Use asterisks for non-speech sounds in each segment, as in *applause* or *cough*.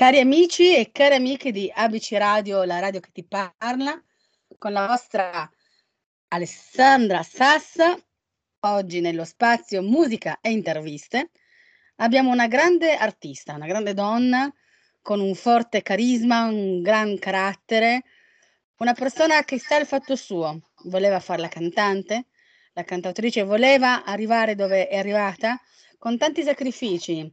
Cari amici e cari amiche di ABC Radio, la radio che ti parla, con la vostra Alessandra Sassa, oggi nello spazio musica e interviste, abbiamo una grande artista, una grande donna con un forte carisma, un gran carattere, una persona che sta al fatto suo, voleva fare la cantante, la cantautrice voleva arrivare dove è arrivata con tanti sacrifici,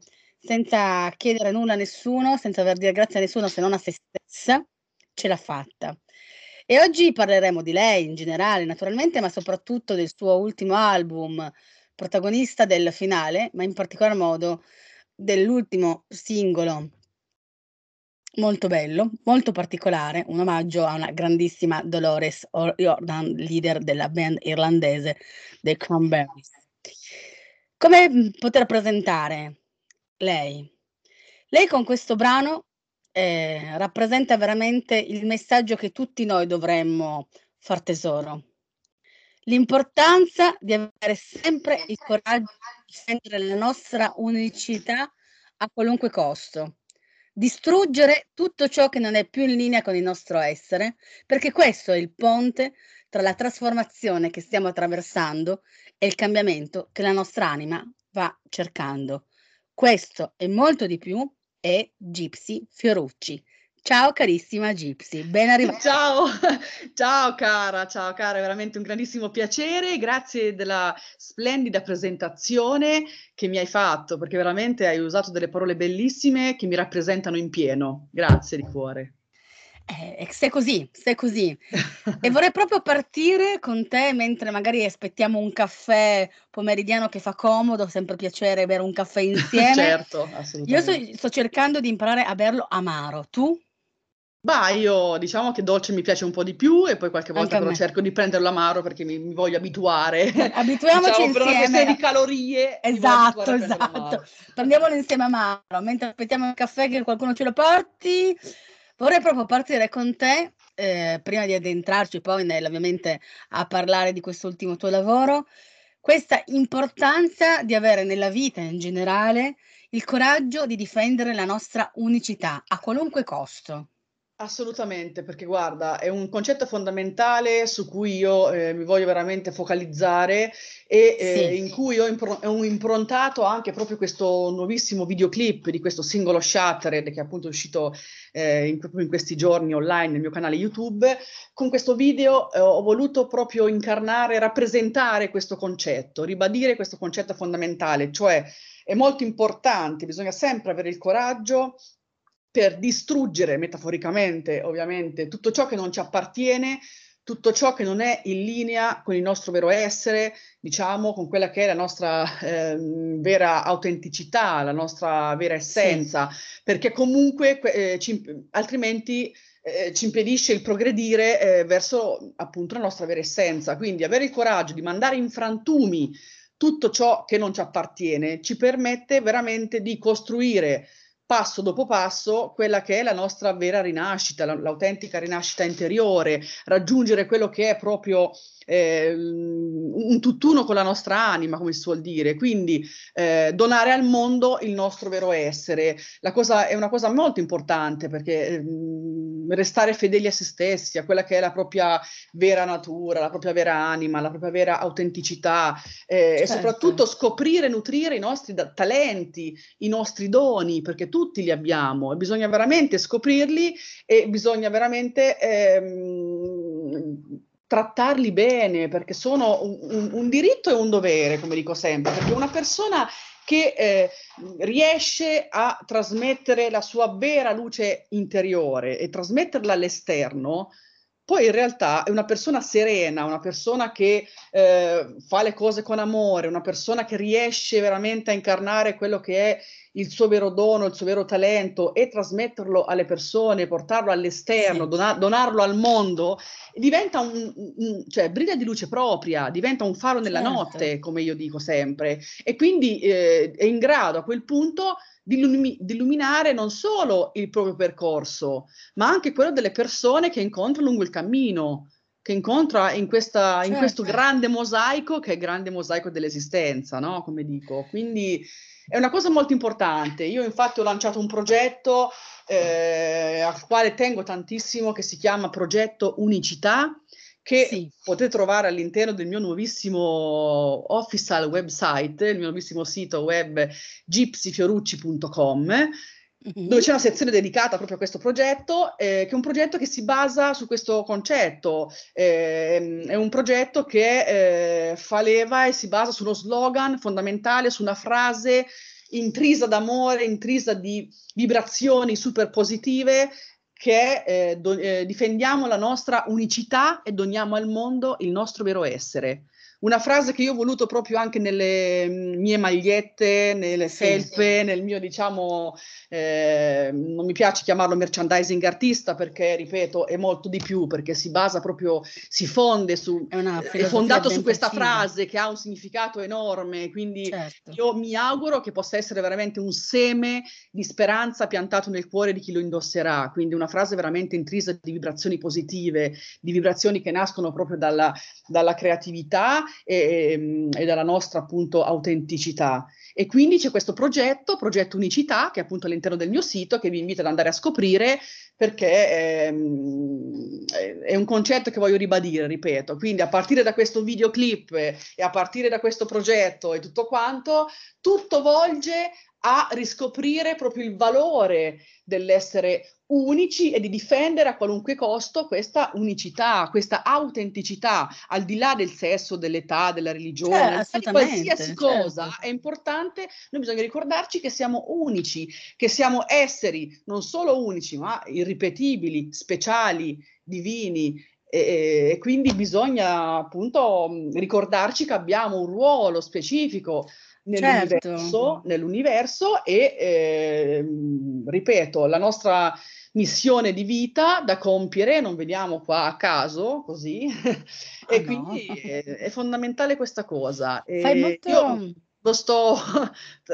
senza chiedere nulla a nessuno, senza aver dire grazie a nessuno se non a se stessa, ce l'ha fatta. E oggi parleremo di lei in generale, naturalmente, ma soprattutto del suo ultimo album, protagonista del finale, ma in particolar modo dell'ultimo singolo molto bello, molto particolare, un omaggio a una grandissima Dolores Jordan, leader della band irlandese dei Cranberries. Come poter presentare lei. Lei con questo brano eh, rappresenta veramente il messaggio che tutti noi dovremmo far tesoro. L'importanza di avere sempre il coraggio di difendere la nostra unicità a qualunque costo. Distruggere tutto ciò che non è più in linea con il nostro essere, perché questo è il ponte tra la trasformazione che stiamo attraversando e il cambiamento che la nostra anima va cercando. Questo e molto di più è Gypsy Fiorucci. Ciao carissima Gypsy, ben arrivata. Ciao, *laughs* ciao cara, ciao cara, è veramente un grandissimo piacere, grazie della splendida presentazione che mi hai fatto, perché veramente hai usato delle parole bellissime che mi rappresentano in pieno. Grazie di cuore. Eh, stai così, stai così. *laughs* e vorrei proprio partire con te mentre magari aspettiamo un caffè pomeridiano che fa comodo, sempre piacere bere un caffè *laughs* insieme. certo, assolutamente. Io sto, sto, cercando di imparare a berlo amaro, tu? Bah, io diciamo che dolce mi piace un po' di più e poi qualche volta però cerco di prenderlo amaro perché mi, mi voglio abituare. Abituiamoci diciamo, per una questione di calorie. Esatto, esatto. Prendiamolo insieme amaro, mentre aspettiamo il caffè che qualcuno ce lo porti. Vorrei proprio partire con te, eh, prima di addentrarci poi nel, ovviamente a parlare di quest'ultimo tuo lavoro, questa importanza di avere nella vita in generale il coraggio di difendere la nostra unicità a qualunque costo. Assolutamente, perché guarda, è un concetto fondamentale su cui io eh, mi voglio veramente focalizzare e eh, sì. in cui ho, impr- ho, improntato anche proprio questo nuovissimo videoclip di questo singolo Shattered che è appunto uscito eh, in, proprio in questi giorni online nel mio canale YouTube. Con questo video eh, ho voluto proprio incarnare, rappresentare questo concetto, ribadire questo concetto fondamentale, cioè è molto importante, bisogna sempre avere il coraggio per distruggere metaforicamente, ovviamente, tutto ciò che non ci appartiene, tutto ciò che non è in linea con il nostro vero essere, diciamo, con quella che è la nostra eh, vera autenticità, la nostra vera essenza, sì. perché comunque eh, ci, altrimenti eh, ci impedisce il progredire eh, verso appunto la nostra vera essenza. Quindi avere il coraggio di mandare in frantumi tutto ciò che non ci appartiene ci permette veramente di costruire passo dopo passo quella che è la nostra vera rinascita, l'autentica rinascita interiore, raggiungere quello che è proprio eh, un tutt'uno con la nostra anima, come si suol dire, quindi eh, donare al mondo il nostro vero essere. La cosa è una cosa molto importante perché eh, restare fedeli a se stessi, a quella che è la propria vera natura, la propria vera anima, la propria vera autenticità eh, certo. e soprattutto scoprire e nutrire i nostri da- talenti, i nostri doni, perché tutti li abbiamo e bisogna veramente scoprirli e bisogna veramente ehm, trattarli bene, perché sono un, un, un, diritto e un dovere, come dico sempre, perché una persona che eh, riesce a trasmettere la sua vera luce interiore e trasmetterla all'esterno, poi in realtà è una persona serena, una persona che eh, fa le cose con amore, una persona che riesce veramente a incarnare quello che è il suo vero dono, il suo vero talento e trasmetterlo alle persone, portarlo all'esterno, sì. donar, donarlo al mondo, diventa un, un, cioè brilla di luce propria, diventa un faro nella certo. notte, come io dico sempre, e quindi eh, è in grado a quel punto di, illumi- di, illuminare non solo il proprio percorso, ma anche quello delle persone che incontra lungo il cammino che incontra in, questa, certo. in questo certo. grande mosaico che è il grande mosaico dell'esistenza, no? Come dico. Quindi è una cosa molto importante. Io infatti ho lanciato un progetto eh, al quale tengo tantissimo che si chiama Progetto Unicità che sì. potete trovare all'interno del mio nuovissimo official website, il mio nuovissimo sito web gypsyfiorucci.com, mm-hmm. dove c'è una sezione dedicata proprio a questo progetto, eh, che è un progetto che si basa su questo concetto. Eh, è un progetto che eh, fa leva e si basa su uno slogan fondamentale, su una frase intrisa d'amore, intrisa di vibrazioni super positive che eh, do, eh, difendiamo la nostra unicità e doniamo al mondo il nostro vero essere. Una frase che io ho voluto proprio anche nelle mm, mie magliette, nelle felpe, sì. nel mio, diciamo, eh, non mi piace chiamarlo merchandising artista perché, ripeto, è molto di più, perché si basa proprio, si fonde su, è, è fondato su questa frase che ha un significato enorme, quindi certo. io mi auguro che possa essere veramente un seme di speranza piantato nel cuore di chi lo indosserà, quindi una frase veramente intrisa di vibrazioni positive, di vibrazioni che nascono proprio dalla, dalla creatività e, e dalla nostra appunto autenticità. E quindi c'è questo progetto, progetto Unicità, che è appunto all'interno del mio sito, che vi invito ad andare a scoprire perché ehm, è un concetto che voglio ribadire, ripeto. Quindi a partire da questo videoclip e a partire da questo progetto e tutto quanto, tutto volge a riscoprire proprio il valore dell'essere unici e di difendere a qualunque costo questa unicità, questa autenticità, al di là del sesso, dell'età, della religione, cioè, di qualsiasi cosa certo. è importante, noi bisogna ricordarci che siamo unici, che siamo esseri non solo unici, ma irripetibili, speciali, divini, e, e, quindi bisogna appunto ricordarci che abbiamo un ruolo specifico nell'universo, certo. nell'universo e eh, ripeto, la nostra missione di vita da compiere, non vediamo qua a caso così, *laughs* ah, e no. quindi è, è, fondamentale questa cosa. Fai molto... Io lo sto, *laughs*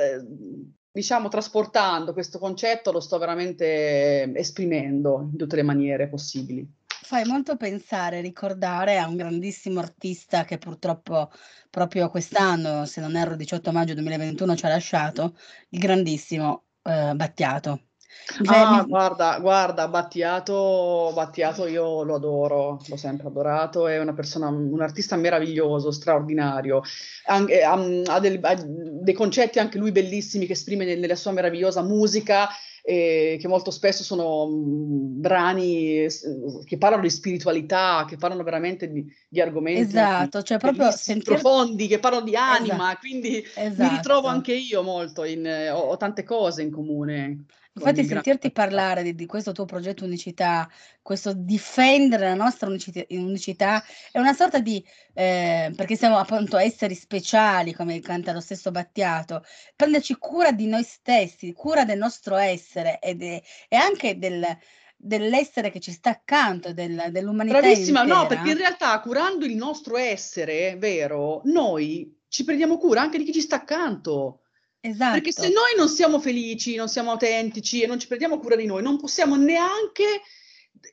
diciamo, trasportando questo concetto, lo sto veramente esprimendo in tutte le maniere possibili fai molto pensare, ricordare a un grandissimo artista che purtroppo proprio quest'anno, se non erro 18 maggio 2021, ci ha lasciato, il grandissimo eh, Battiato. Ah, guarda, guarda, Battiato, Battiato io lo adoro, l'ho sempre adorato, è una persona, un artista meraviglioso, straordinario, anche, ha, ha, del, ha, dei concetti anche lui bellissimi che esprime nella sua meravigliosa musica eh, che molto spesso sono mh, brani che parlano di spiritualità, che parlano veramente di, di argomenti esatto, cioè proprio sentir... profondi, che parlano di anima, esatto. quindi esatto. mi ritrovo anche io molto, in, ho, ho tante cose in comune. Infatti sentirti parlare di, di, questo tuo progetto unicità, questo difendere la nostra unicità, unicità è una sorta di, eh, perché siamo appunto esseri speciali, come canta lo stesso Battiato, prenderci cura di noi stessi, cura del nostro essere ed è, e anche del, dell'essere che ci sta accanto, del, dell'umanità. Bravissima, intera. no, perché in realtà curando il nostro essere, vero, noi ci prendiamo cura anche di chi ci sta accanto. Esatto. Perché se noi non siamo felici, non siamo autentici e non ci prendiamo cura di noi, non possiamo neanche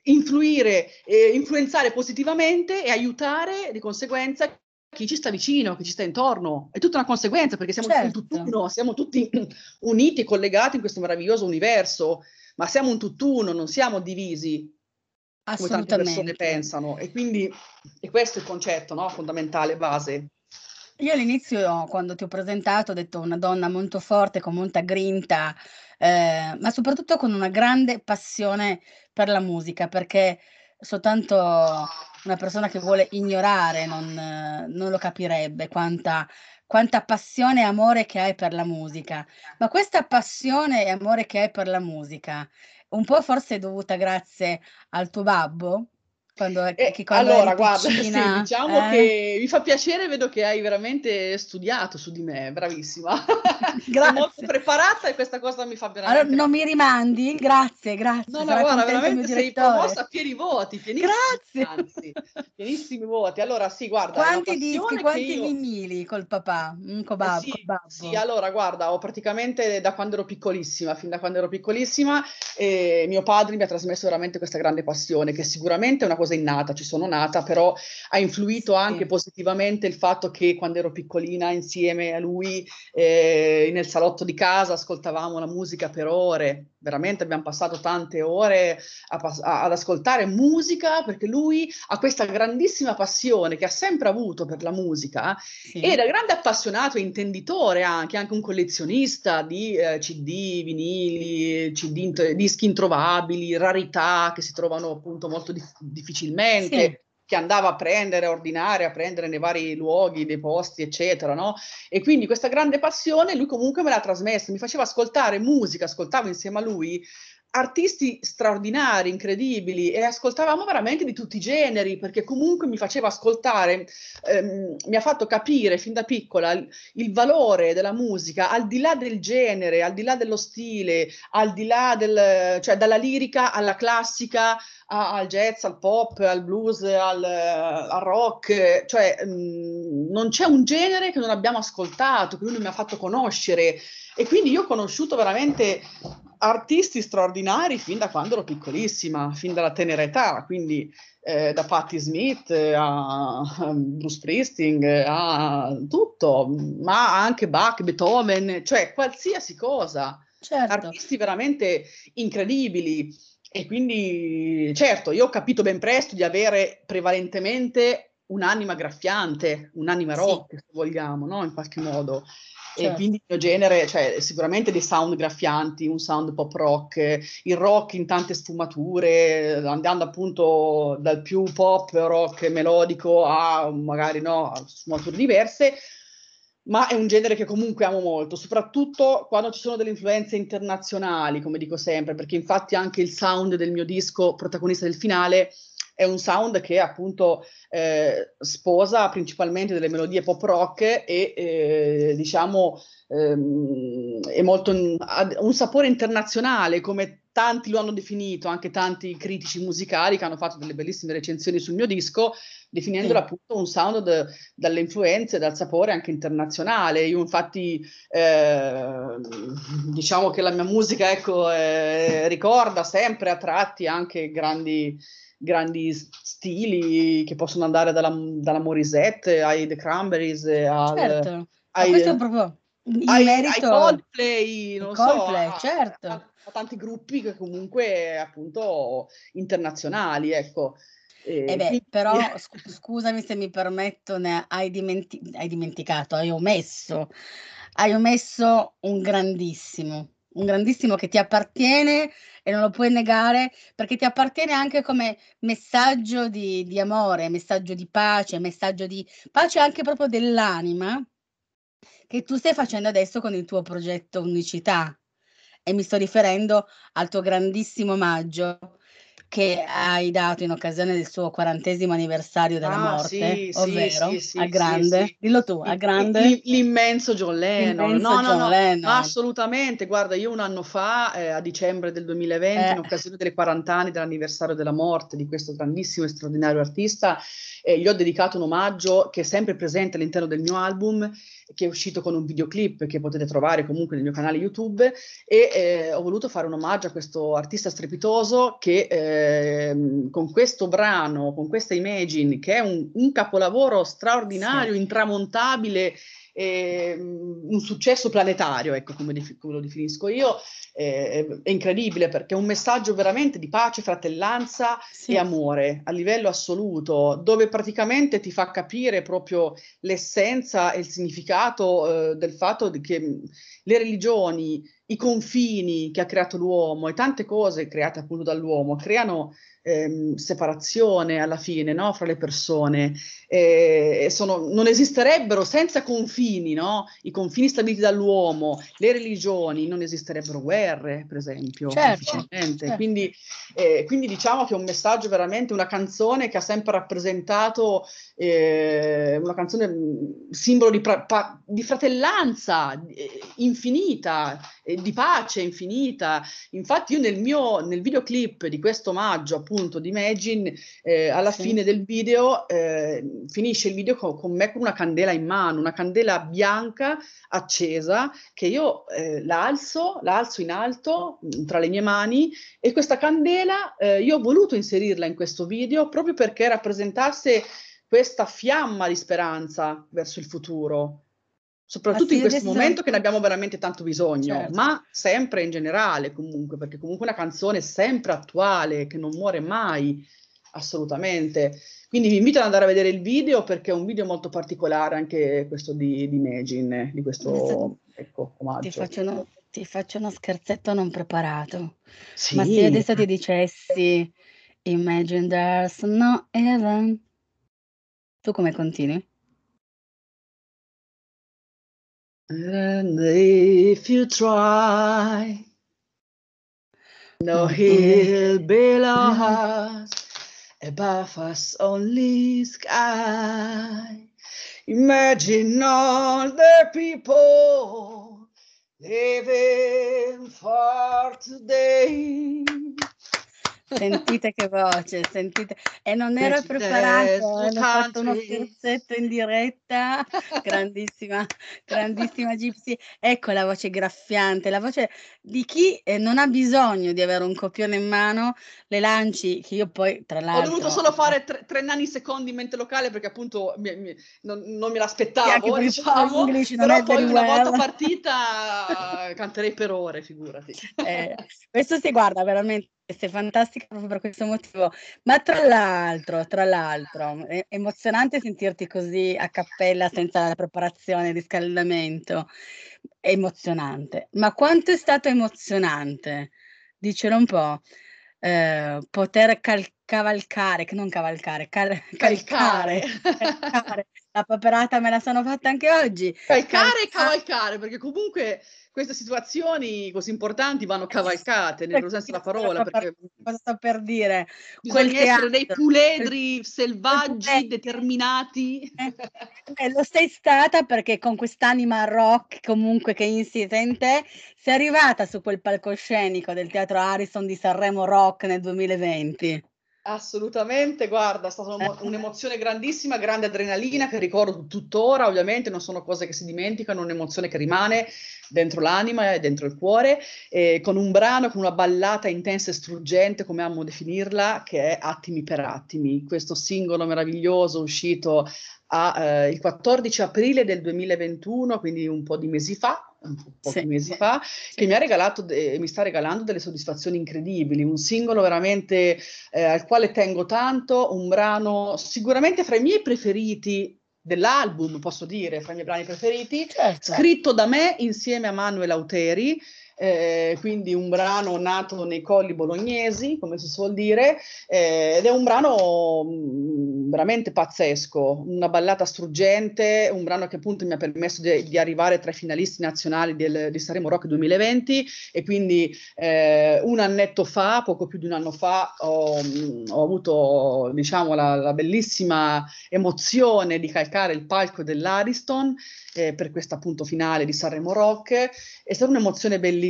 influire, eh, influenzare positivamente e aiutare di conseguenza chi ci sta vicino, chi ci sta intorno. È tutta una conseguenza perché siamo certo. tutti un tutt'uno, siamo tutti *clears throat* uniti, collegati in questo meraviglioso universo, ma siamo un tutt'uno, non siamo divisi come tante persone pensano. E quindi e questo è il concetto no? fondamentale, base. Io all'inizio, quando ti ho presentato, ho detto una donna molto forte, con molta grinta, eh, ma soprattutto con una grande passione per la musica, perché soltanto una persona che vuole ignorare non, non lo capirebbe quanta, quanta passione e amore che hai per la musica. Ma questa passione e amore che hai per la musica, un po' forse è dovuta grazie al tuo babbo? Quando, eh, che quando allora, guarda, sì, diciamo eh? che mi fa piacere, vedo che hai veramente studiato su di me, bravissima. *laughs* grazie. Molto preparata e questa cosa mi fa veramente... Allora, non mi rimandi? Grazie, grazie. No, no, guarda, veramente sei promossa a pieni voti, pienissimi, grazie. Anzi, pienissimi voti. Allora, sì, guarda... Quanti dischi, quanti io... vinili col papà, mm, col, bab- eh, sì, col babbo? Sì, allora, guarda, ho praticamente da quando ero piccolissima, fin da quando ero piccolissima, eh, mio padre mi ha trasmesso veramente questa grande passione, che sicuramente è una cosa cosa innata, ci sono nata, però ha influito anche positivamente il fatto che quando ero piccolina insieme a lui eh, nel salotto di casa ascoltavamo la musica per ore, veramente abbiamo passato tante ore a, a, ad ascoltare musica perché lui ha questa grandissima passione che ha sempre avuto per la musica sì. e da grande appassionato e intenditore anche, anche un collezionista di eh, CD, vinili, CD, dischi introvabili, rarità che si trovano appunto molto dif- difficilmente. Sì che andava a prendere, a ordinare, a prendere nei vari luoghi, dei posti, eccetera, no? E quindi questa grande passione lui comunque me l'ha trasmessa, mi faceva ascoltare musica, ascoltavo insieme a lui artisti straordinari, incredibili e ascoltavamo veramente di tutti i generi perché comunque mi faceva ascoltare, ehm, mi ha fatto capire fin da piccola il, il, valore della musica al di là del genere, al di là dello stile, al di là del, cioè dalla lirica alla classica, a, al jazz, al pop, al blues, al, al rock, cioè mh, mm, non c'è un genere che non abbiamo ascoltato, che lui mi ha fatto conoscere. E quindi io ho conosciuto veramente artisti straordinari fin da quando ero piccolissima, fin dalla tenera età, quindi eh, da Patti Smith a, a Bruce Springsteen a tutto, ma anche Bach, Beethoven, cioè qualsiasi cosa. Certo. Artisti veramente incredibili. E quindi, certo, io ho capito ben presto di avere prevalentemente un'anima graffiante, un'anima rock, sì. se vogliamo, no? In qualche modo. Certo. E quindi il mio genere, cioè sicuramente dei sound graffianti, un sound pop rock, il rock in tante sfumature, andando appunto dal più pop rock melodico a magari no, sfumature diverse, ma è un genere che comunque amo molto, soprattutto quando ci sono delle influenze internazionali, come dico sempre, perché infatti anche il sound del mio disco protagonista del finale è un sound che appunto eh, sposa principalmente delle melodie pop rock e eh, diciamo ehm, è molto ha un sapore internazionale come tanti lo hanno definito, anche tanti critici musicali che hanno fatto delle bellissime recensioni sul mio disco, definendolo sì. appunto un sound de, dalle influenze, dal sapore anche internazionale. Io infatti eh, diciamo che la mia musica ecco, eh, ricorda sempre a tratti anche grandi grandi stili che possono andare dalla, dalla Morisette ai The Cranberries al, certo. ai, questo è proprio il ai, merito ai Coldplay, non Coldplay, so, certo. a, a, tanti gruppi che comunque appunto internazionali, ecco. Eh, beh, quindi... però *laughs* scusami se mi permetto, ne hai, dimenti- hai dimenticato, hai omesso, hai omesso un grandissimo, un grandissimo che ti appartiene e non lo puoi negare perché ti appartiene anche come messaggio di, di amore, messaggio di pace, messaggio di pace anche proprio dell'anima che tu stai facendo adesso con il tuo progetto Unicità. E mi sto riferendo al tuo grandissimo omaggio che hai dato in occasione del suo quarantesimo anniversario della ah, morte, sì, ovvero sì, sì, al grande, dillo tu, al grande. L'immenso John Lennon. L'immenso no, John no, Lennon. assolutamente. Guarda, io un anno fa, eh, a dicembre del 2020, eh. in occasione delle 40 anni dell'anniversario della morte di questo grandissimo e straordinario artista, eh, gli ho dedicato un omaggio che è sempre presente all'interno del mio album che è uscito con un videoclip che potete trovare comunque nel mio canale YouTube e eh, ho voluto fare un omaggio a questo artista strepitoso che eh, con questo brano, con questa Imagine, che è un, un capolavoro straordinario, sì. intramontabile eh, un successo planetario, ecco come, dif- come lo definisco io, eh, è incredibile perché è un messaggio veramente di pace, fratellanza sì. e amore a livello assoluto, dove praticamente ti fa capire proprio l'essenza e il significato eh, del fatto che le religioni, i confini che ha creato l'uomo e tante cose create appunto dall'uomo creano ehm, separazione alla fine no? fra le persone, eh, sono, non esisterebbero senza confini, no? i confini stabiliti dall'uomo, le religioni, non esisterebbero guerre, per esempio, certo, certo. Quindi, eh, quindi, diciamo che è un messaggio veramente, una canzone che ha sempre rappresentato eh, una canzone mm, simbolo di, pra- pa- di fratellanza eh, infinita, di pace infinita. Infatti io nel mio nel videoclip di questo omaggio appunto di Imagine, eh, alla sì. fine del video, eh, finisce il video con, con, me con una candela in mano, una candela bianca accesa che io eh, la alzo, la alzo in alto mm, tra le mie mani e questa candela eh, io ho voluto inserirla in questo video proprio perché rappresentasse questa fiamma di speranza verso il futuro, soprattutto in questo momento che ne abbiamo veramente tanto bisogno, certo. ma sempre in generale comunque, perché comunque una canzone è sempre attuale, che non muore mai, assolutamente. Quindi vi invito ad andare a vedere il video perché è un video molto particolare anche questo di, di Imagine, di questo ecco, omaggio. Ti faccio, uno, ti faccio uno scherzetto non preparato, sì. ma se adesso ti dicessi Imagine there's no heaven tu come continui? And if you try, no mm-hmm. hill below us, above us only sky. Imagine all the people living for today. Sentite che voce, sentite. E non era preparato, ho fatto uno scherzetto in diretta. *laughs* Grandissima, grandissima Gypsy. Ecco la voce graffiante, la voce di chi eh, non ha bisogno di avere un copione in mano, le lanci, che io poi tra l'altro... Ho dovuto solo fare tre, tre secondi in mente locale perché appunto mi, mi, non, non, me l'aspettavo, diciamo, però poi una well. volta partita canterei per ore, figurati. *laughs* Eh, questo si guarda veramente sei fantastica proprio per questo motivo. Ma tra l'altro, tra l'altro, è emozionante sentirti così a cappella senza la preparazione, il riscaldamento. È emozionante. Ma quanto è stato emozionante? Dicelo un po'. Eh, poter cal- cavalcare, non cavalcare, cal- calcare, calcare. La paperata me la sono fatta anche oggi. Calcare Calca- e cavalcare, perché comunque queste situazioni così importanti vanno cavalcate nel vero senso della parola. Perché cosa sto per dire? Bisogna essere dei puledri selvaggi, determinati. Eh, eh, lo sei stata perché con quest'anima rock comunque che insita in te sei arrivata su quel palcoscenico del Teatro Harrison di Sanremo Rock nel 2020. Assolutamente, guarda, è stata un'emozione grandissima, grande adrenalina che ricordo tuttora, ovviamente non sono cose che si dimenticano, un'emozione che rimane dentro l'anima e dentro il cuore, eh, con un brano, con una ballata intensa e struggente, come amo definirla, che è Attimi per attimi, questo singolo meraviglioso uscito a, eh, il 14 aprile del 2021, quindi un po' di mesi fa, un po' sì, mesi sì, fa, che mi ha regalato e mi sta regalando delle soddisfazioni incredibili, un singolo veramente eh, al quale tengo tanto, un brano sicuramente fra i miei preferiti dell'album, posso dire, fra i miei brani preferiti, certo. scritto da me insieme a Manuel Auteri, eh, quindi un brano nato nei colli bolognesi, come si suol dire, eh, ed è un brano mh, veramente pazzesco, una ballata struggente, un brano che appunto mi ha permesso di, di arrivare tra i finalisti nazionali del, di Sanremo Rock 2020 e quindi eh, un annetto fa, poco più di un anno fa, ho, ho avuto diciamo la, la bellissima emozione di calcare il palco dell'Ariston eh, per questo appunto finale di Sanremo Rock. È stata un'emozione bellissima.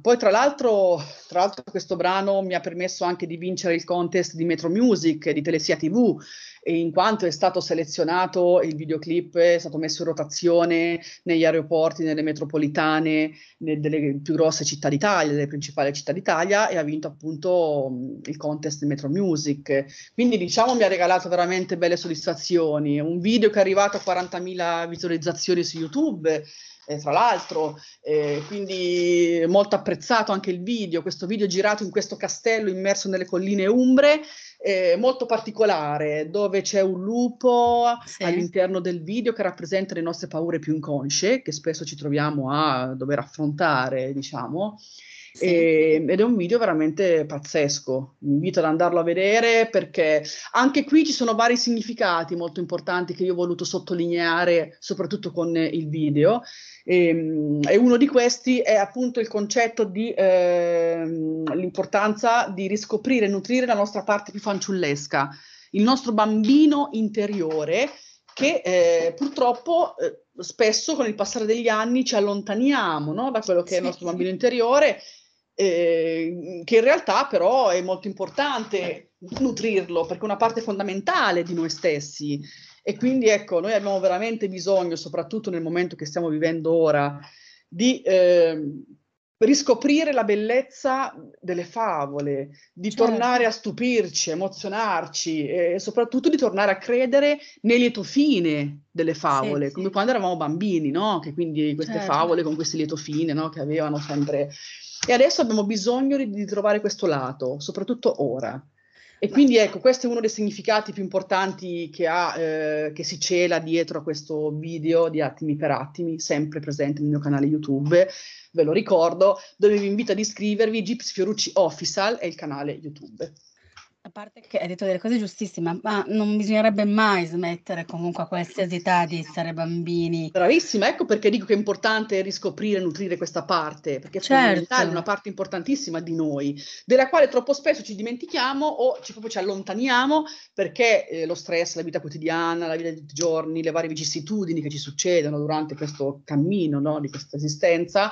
Poi tra l'altro, tra l'altro questo brano mi ha permesso anche di vincere il contest di Metro Music di Telesia TV e in quanto è stato selezionato il videoclip, è stato messo in rotazione negli aeroporti, nelle metropolitane, delle più grosse città d'Italia, delle principali città d'Italia e ha vinto appunto il contest di Metro Music. Quindi diciamo mi ha regalato veramente belle soddisfazioni. Un video che è arrivato a 40.000 visualizzazioni su YouTube. Eh, tra l'altro, eh, quindi molto apprezzato anche il video, questo video girato in questo castello immerso nelle colline umbre eh, molto particolare dove c'è un lupo sì. all'interno del video che rappresenta le nostre paure più inconsce che spesso ci troviamo a dover affrontare, diciamo. Sì. E, ed è un video veramente pazzesco. Vi invito ad andarlo a vedere perché anche qui ci sono vari significati molto importanti che io ho voluto sottolineare, soprattutto con il video. E, ehm, e uno di questi è appunto il concetto di eh, l'importanza di riscoprire e nutrire la nostra parte più fanciullesca, il nostro bambino interiore che eh, purtroppo eh, spesso con il passare degli anni ci allontaniamo no? da quello che sì, è il nostro bambino interiore, eh, che in realtà però è molto importante nutrirlo perché è una parte fondamentale di noi stessi. E quindi ecco, noi abbiamo veramente bisogno, soprattutto nel momento che stiamo vivendo ora, di eh, riscoprire la bellezza delle favole, di certo. tornare a stupirci, emozionarci e soprattutto di tornare a credere nei lieto fine delle favole, sì, come sì. quando eravamo bambini, no? Che quindi queste certo. favole con queste lieto fine, no? Che avevano sempre... E adesso abbiamo bisogno di, di trovare questo lato, soprattutto ora. E quindi ecco, questo è uno dei significati più importanti che, ha, eh, che si cela dietro a questo video di Attimi per Attimi, sempre presente nel mio canale YouTube, ve lo ricordo, dove vi invito ad iscrivervi, Gips Fiorucci Official è il canale YouTube. A parte che hai detto delle cose giustissime, ma non bisognerebbe mai smettere comunque a qualsiasi età di essere bambini. Bravissima, ecco perché dico che è importante riscoprire e nutrire questa parte, perché è certo. è una parte importantissima di noi, della quale troppo spesso ci dimentichiamo o ci, proprio ci allontaniamo perché eh, lo stress, la vita quotidiana, la vita di tutti i giorni, le varie vicissitudini che ci succedono durante questo cammino no, di questa esistenza,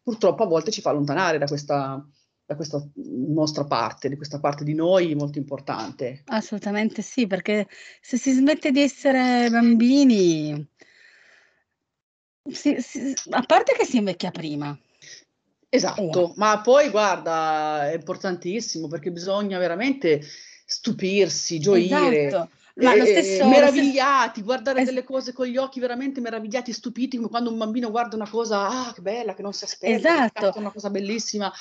purtroppo a volte ci fa allontanare da questa da questa nostra parte, di questa parte di noi molto importante. Assolutamente sì, perché se si smette di essere bambini, si, si, a parte che si invecchia prima. Esatto, eh. ma poi guarda, è importantissimo perché bisogna veramente stupirsi, gioire. Esatto. Ma eh, stesso, meravigliati, stesso... guardare es- delle cose con gli occhi veramente meravigliati, stupiti, come quando un bambino guarda una cosa, ah, che bella, che non si aspetta, esatto. una cosa bellissima.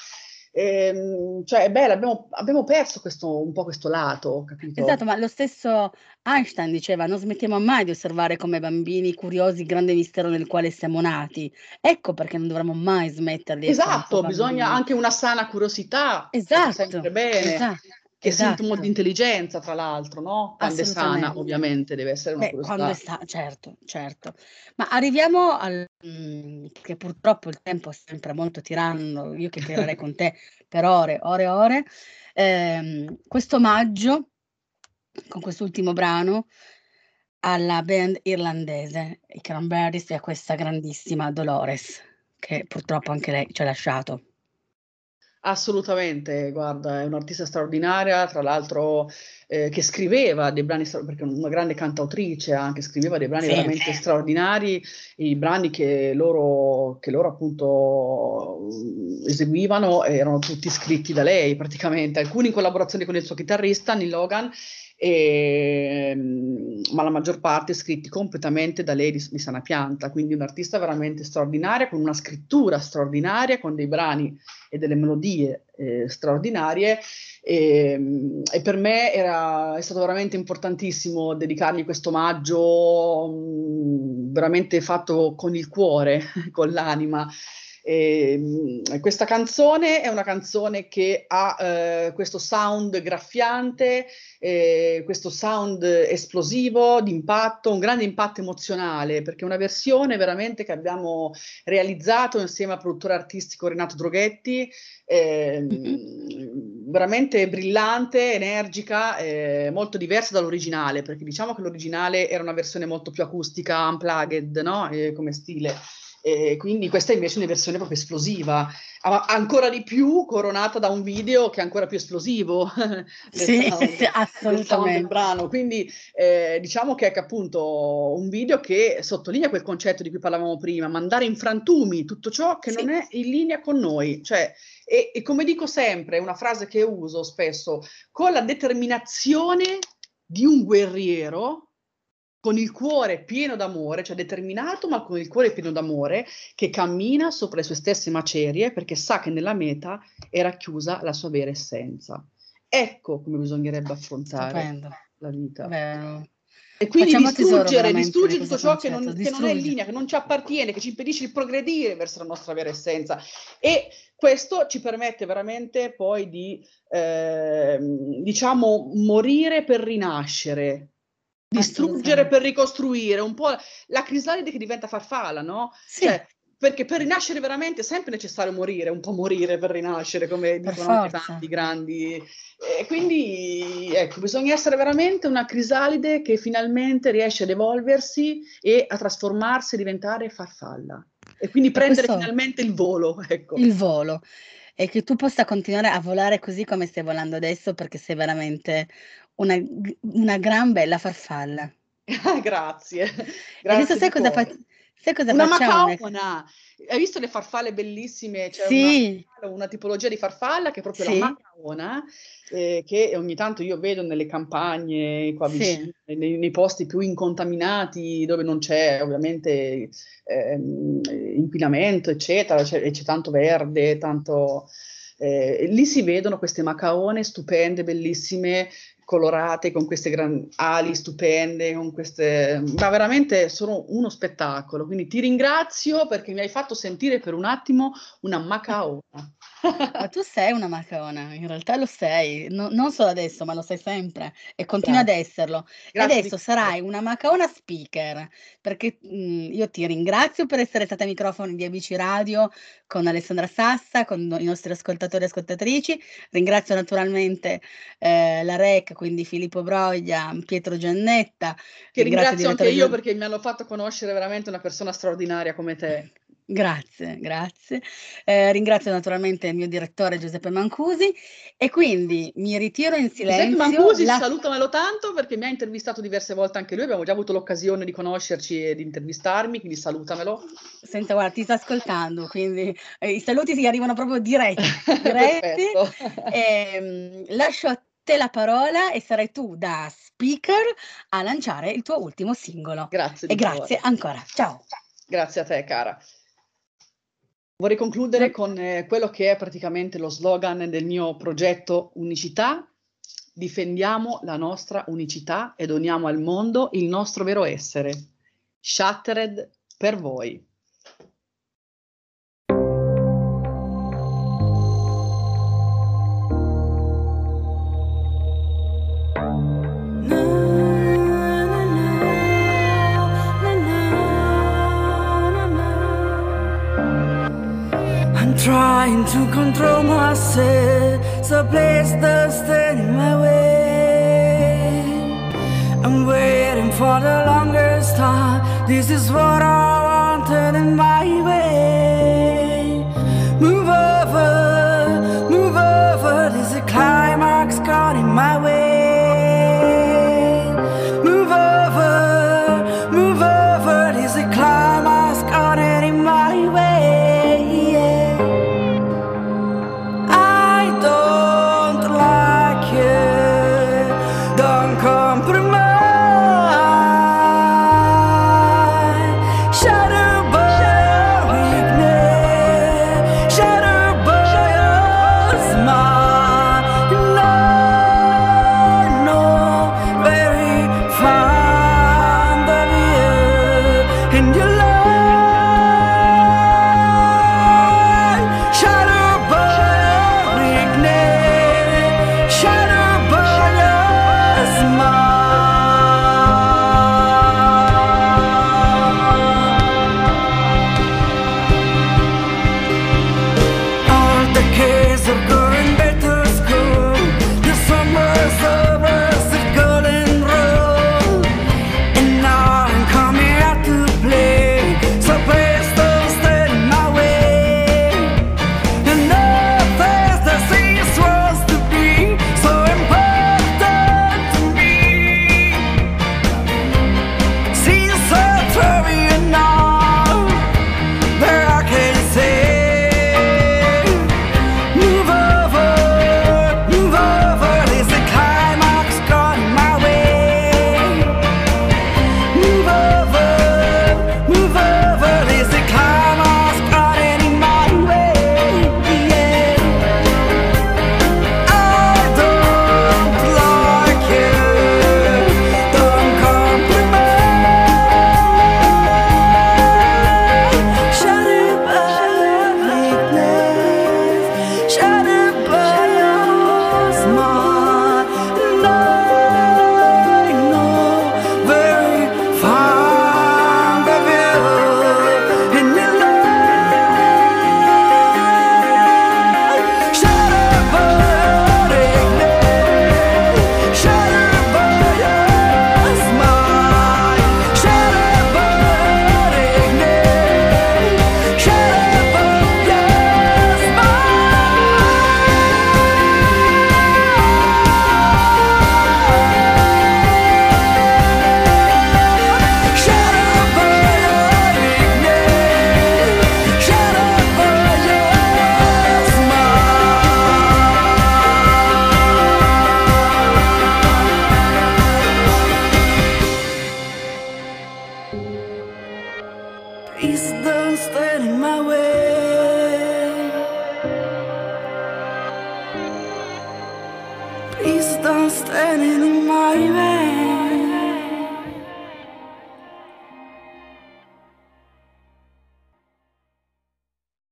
Ehm, cioè, beh, abbiamo, abbiamo perso questo, un po' questo lato, capito? Esatto, ma lo stesso Einstein diceva: non smettiamo mai di osservare come bambini curiosi il grande mistero nel quale siamo nati. Ecco perché non dovremmo mai smettere di Esatto, bisogna anche una sana curiosità. Esatto, sempre bene. Esatto che esatto. sintomo di intelligenza, tra l'altro, no? Quando è sana, ovviamente, deve essere una Beh, curiosità. Quando è sana, certo, certo. Ma arriviamo al... Mhmm, che purtroppo il tempo è sempre molto tiranno, io chiacchiererei con te per ore, ore, ore. Eh, questo maggio, con quest'ultimo brano, alla band irlandese, i Cranberries, e a questa grandissima Dolores, che purtroppo anche lei ci ha lasciato. Assolutamente, guarda, è un'artista straordinaria, tra l'altro eh, che scriveva dei brani, perché è una grande cantautrice anche, scriveva dei brani sì, veramente sì. straordinari, i brani che loro, che loro appunto eseguivano erano tutti scritti da lei praticamente, alcuni in collaborazione con il suo chitarrista Neil Logan e, ehm, ma la maggior parte scritti completamente da lei di, di sana pianta, quindi un'artista veramente straordinaria, con una scrittura straordinaria, con dei brani e delle melodie eh, straordinarie e, ehm, e, per me era, è stato veramente importantissimo dedicargli questo omaggio mh, veramente fatto con il cuore, *laughs* con l'anima. E, ehm, questa canzone è una canzone che ha eh, questo sound graffiante, eh, questo sound esplosivo, d'impatto, un grande impatto emozionale, perché è una versione veramente che abbiamo realizzato insieme al produttore artistico Renato Droghetti, eh, veramente brillante, energica, eh, molto diversa dall'originale, perché diciamo che l'originale era una versione molto più acustica, unplugged, no? Eh, come stile. E quindi questa è invece una versione proprio esplosiva, ancora di più coronata da un video che è ancora più esplosivo. *laughs* sì, sound, sì, assolutamente. Del brano. Quindi eh, diciamo che è appunto un video che sottolinea quel concetto di cui parlavamo prima, mandare in frantumi tutto ciò che sì. non è in linea con noi. Cioè, e, e come dico sempre, è una frase che uso spesso, con la determinazione di un guerriero con il cuore pieno d'amore, cioè determinato ma con il cuore pieno d'amore, che cammina sopra le sue stesse macerie perché sa che nella meta è racchiusa la sua vera essenza. Ecco come bisognerebbe affrontare Stupendo. la vita. Beh, e quindi distruggere, distruggere tutto ciò che non, che non, è in linea, che non ci appartiene, che ci impedisce di progredire verso la nostra vera essenza. E questo ci permette veramente poi di, eh, diciamo, morire per rinascere, distruggere per ricostruire, un po' la crisalide che diventa farfalla, no? Sì. Cioè, perché per rinascere veramente è sempre necessario morire, un po' morire per rinascere, come dicono anche tanti grandi. E quindi ecco, bisogna essere veramente una crisalide che finalmente riesce ad evolversi e a trasformarsi e diventare farfalla. E quindi prendere questo, finalmente il volo. Ecco. Il volo. E che tu possa continuare a volare così come stai volando adesso, perché sei veramente una, una gran bella farfalla. *laughs* Grazie. Grazie. adesso sai cosa, fa- sai cosa una facciamo? Macaona. Hai visto le farfalle bellissime? C'è sì. una, una, tipologia di farfalla che è proprio sì. la macaona, eh, che ogni tanto io vedo nelle campagne qua vicino, sì. nei, nei, posti più incontaminati, dove non c'è ovviamente eh, inquinamento, eccetera, c'è, c'è tanto verde, tanto... Eh, lì si vedono queste macaone stupende, bellissime, colorate, con queste gran ali stupende, con queste... ma veramente sono uno spettacolo. Quindi ti ringrazio perché mi hai fatto sentire per un attimo una macaona. *laughs* Ma tu sei una macaona, in realtà lo sei, no, non solo adesso, ma lo sei sempre e continua Grazie. ad esserlo. Grazie adesso sarai una macaona speaker, perché mh, mhmm, io ti ringrazio per essere stata ai microfoni di Amici Radio con Alessandra Sassa, con i nostri ascoltatori e ascoltatrici. Ringrazio naturalmente eh, la REC, quindi Filippo Broglia, Pietro Giannetta. Che ringrazio, anche io perché mi hanno fatto conoscere veramente una persona straordinaria come te. Grazie, grazie. Eh, ringrazio naturalmente il mio direttore Giuseppe Mancusi e quindi mi ritiro in silenzio. Giuseppe Mancusi, la... salutamelo tanto perché mi ha intervistato diverse volte anche lui, abbiamo già avuto l'occasione di conoscerci e di intervistarmi, quindi salutamelo. Senta, guarda, ti sta ascoltando, quindi eh, i saluti si arrivano proprio diretti. *laughs* diretti e, ehm, lascio a te la parola e sarai tu da speaker a lanciare il tuo ultimo singolo. Grazie. E grazie ancora. Ciao. Grazie a te, cara. Vorrei concludere con eh, quello che è praticamente lo slogan del mio progetto Unicità. Difendiamo la nostra unicità e doniamo al mondo il nostro vero essere. Shattered per voi. To control myself, so place the stand in my way. I'm waiting for the longest time. This is what I